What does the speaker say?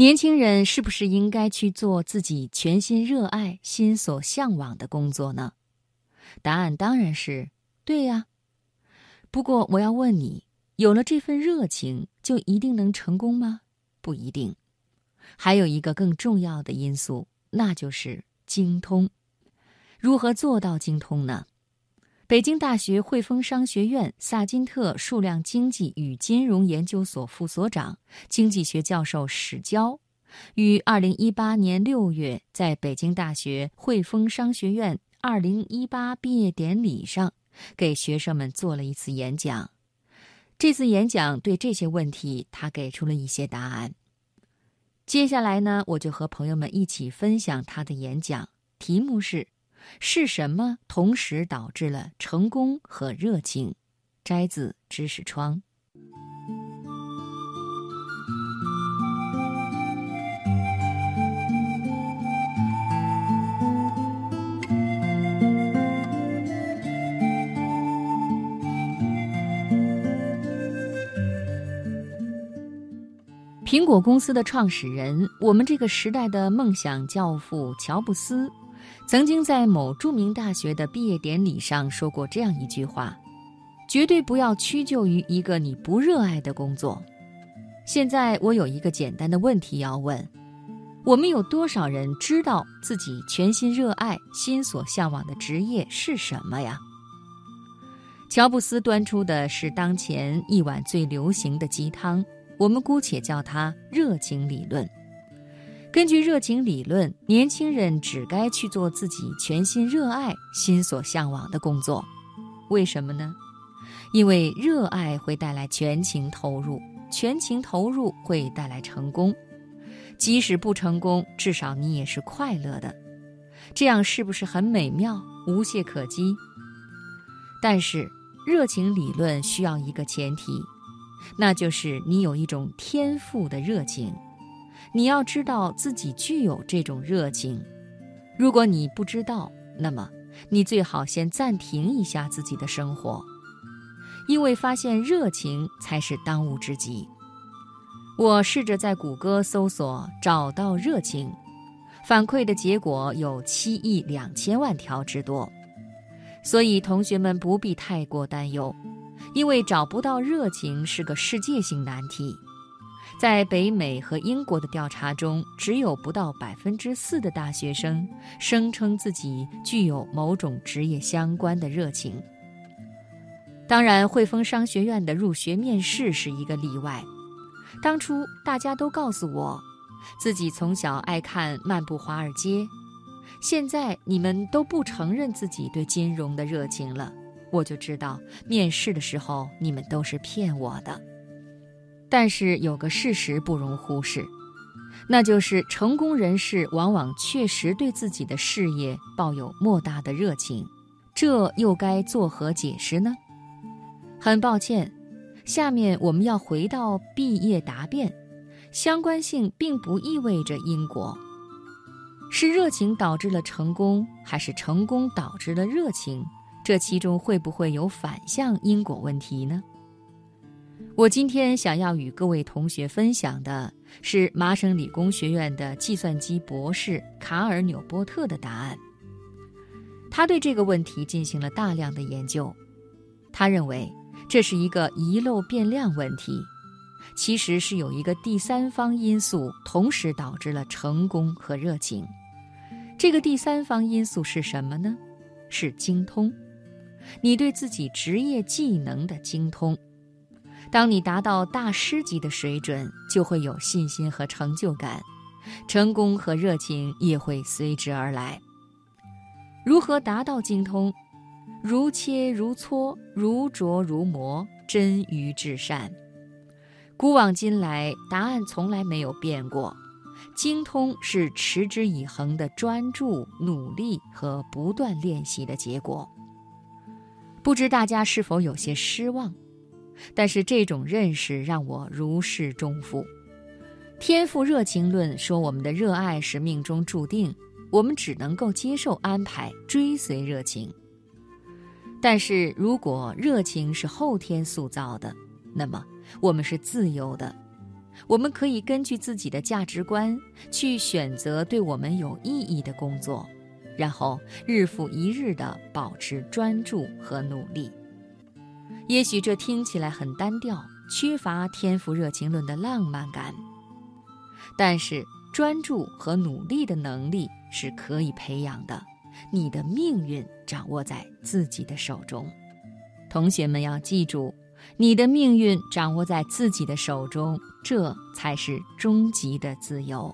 年轻人是不是应该去做自己全心热爱、心所向往的工作呢？答案当然是对呀。不过我要问你，有了这份热情，就一定能成功吗？不一定。还有一个更重要的因素，那就是精通。如何做到精通呢？北京大学汇丰商学院萨金特数量经济与金融研究所副所长、经济学教授史娇，于二零一八年六月在北京大学汇丰商学院二零一八毕业典礼上，给学生们做了一次演讲。这次演讲对这些问题，他给出了一些答案。接下来呢，我就和朋友们一起分享他的演讲，题目是。是什么同时导致了成功和热情？摘自知识窗。苹果公司的创始人，我们这个时代的梦想教父乔布斯。曾经在某著名大学的毕业典礼上说过这样一句话：“绝对不要屈就于一个你不热爱的工作。”现在我有一个简单的问题要问：我们有多少人知道自己全心热爱、心所向往的职业是什么呀？乔布斯端出的是当前一碗最流行的鸡汤，我们姑且叫它“热情理论”。根据热情理论，年轻人只该去做自己全心热爱、心所向往的工作。为什么呢？因为热爱会带来全情投入，全情投入会带来成功。即使不成功，至少你也是快乐的。这样是不是很美妙、无懈可击？但是，热情理论需要一个前提，那就是你有一种天赋的热情。你要知道自己具有这种热情，如果你不知道，那么你最好先暂停一下自己的生活，因为发现热情才是当务之急。我试着在谷歌搜索找到热情，反馈的结果有七亿两千万条之多，所以同学们不必太过担忧，因为找不到热情是个世界性难题。在北美和英国的调查中，只有不到百分之四的大学生声称自己具有某种职业相关的热情。当然，汇丰商学院的入学面试是一个例外。当初大家都告诉我，自己从小爱看《漫步华尔街》，现在你们都不承认自己对金融的热情了，我就知道面试的时候你们都是骗我的。但是有个事实不容忽视，那就是成功人士往往确实对自己的事业抱有莫大的热情，这又该作何解释呢？很抱歉，下面我们要回到毕业答辩，相关性并不意味着因果，是热情导致了成功，还是成功导致了热情？这其中会不会有反向因果问题呢？我今天想要与各位同学分享的是麻省理工学院的计算机博士卡尔纽波特的答案。他对这个问题进行了大量的研究，他认为这是一个遗漏变量问题，其实是有一个第三方因素同时导致了成功和热情。这个第三方因素是什么呢？是精通，你对自己职业技能的精通。当你达到大师级的水准，就会有信心和成就感，成功和热情也会随之而来。如何达到精通？如切如磋，如琢如磨，臻于至善。古往今来，答案从来没有变过。精通是持之以恒的专注、努力和不断练习的结果。不知大家是否有些失望？但是这种认识让我如释重负。天赋热情论说我们的热爱是命中注定，我们只能够接受安排，追随热情。但是如果热情是后天塑造的，那么我们是自由的。我们可以根据自己的价值观去选择对我们有意义的工作，然后日复一日地保持专注和努力。也许这听起来很单调，缺乏天赋热情论的浪漫感，但是专注和努力的能力是可以培养的。你的命运掌握在自己的手中，同学们要记住。你的命运掌握在自己的手中，这才是终极的自由。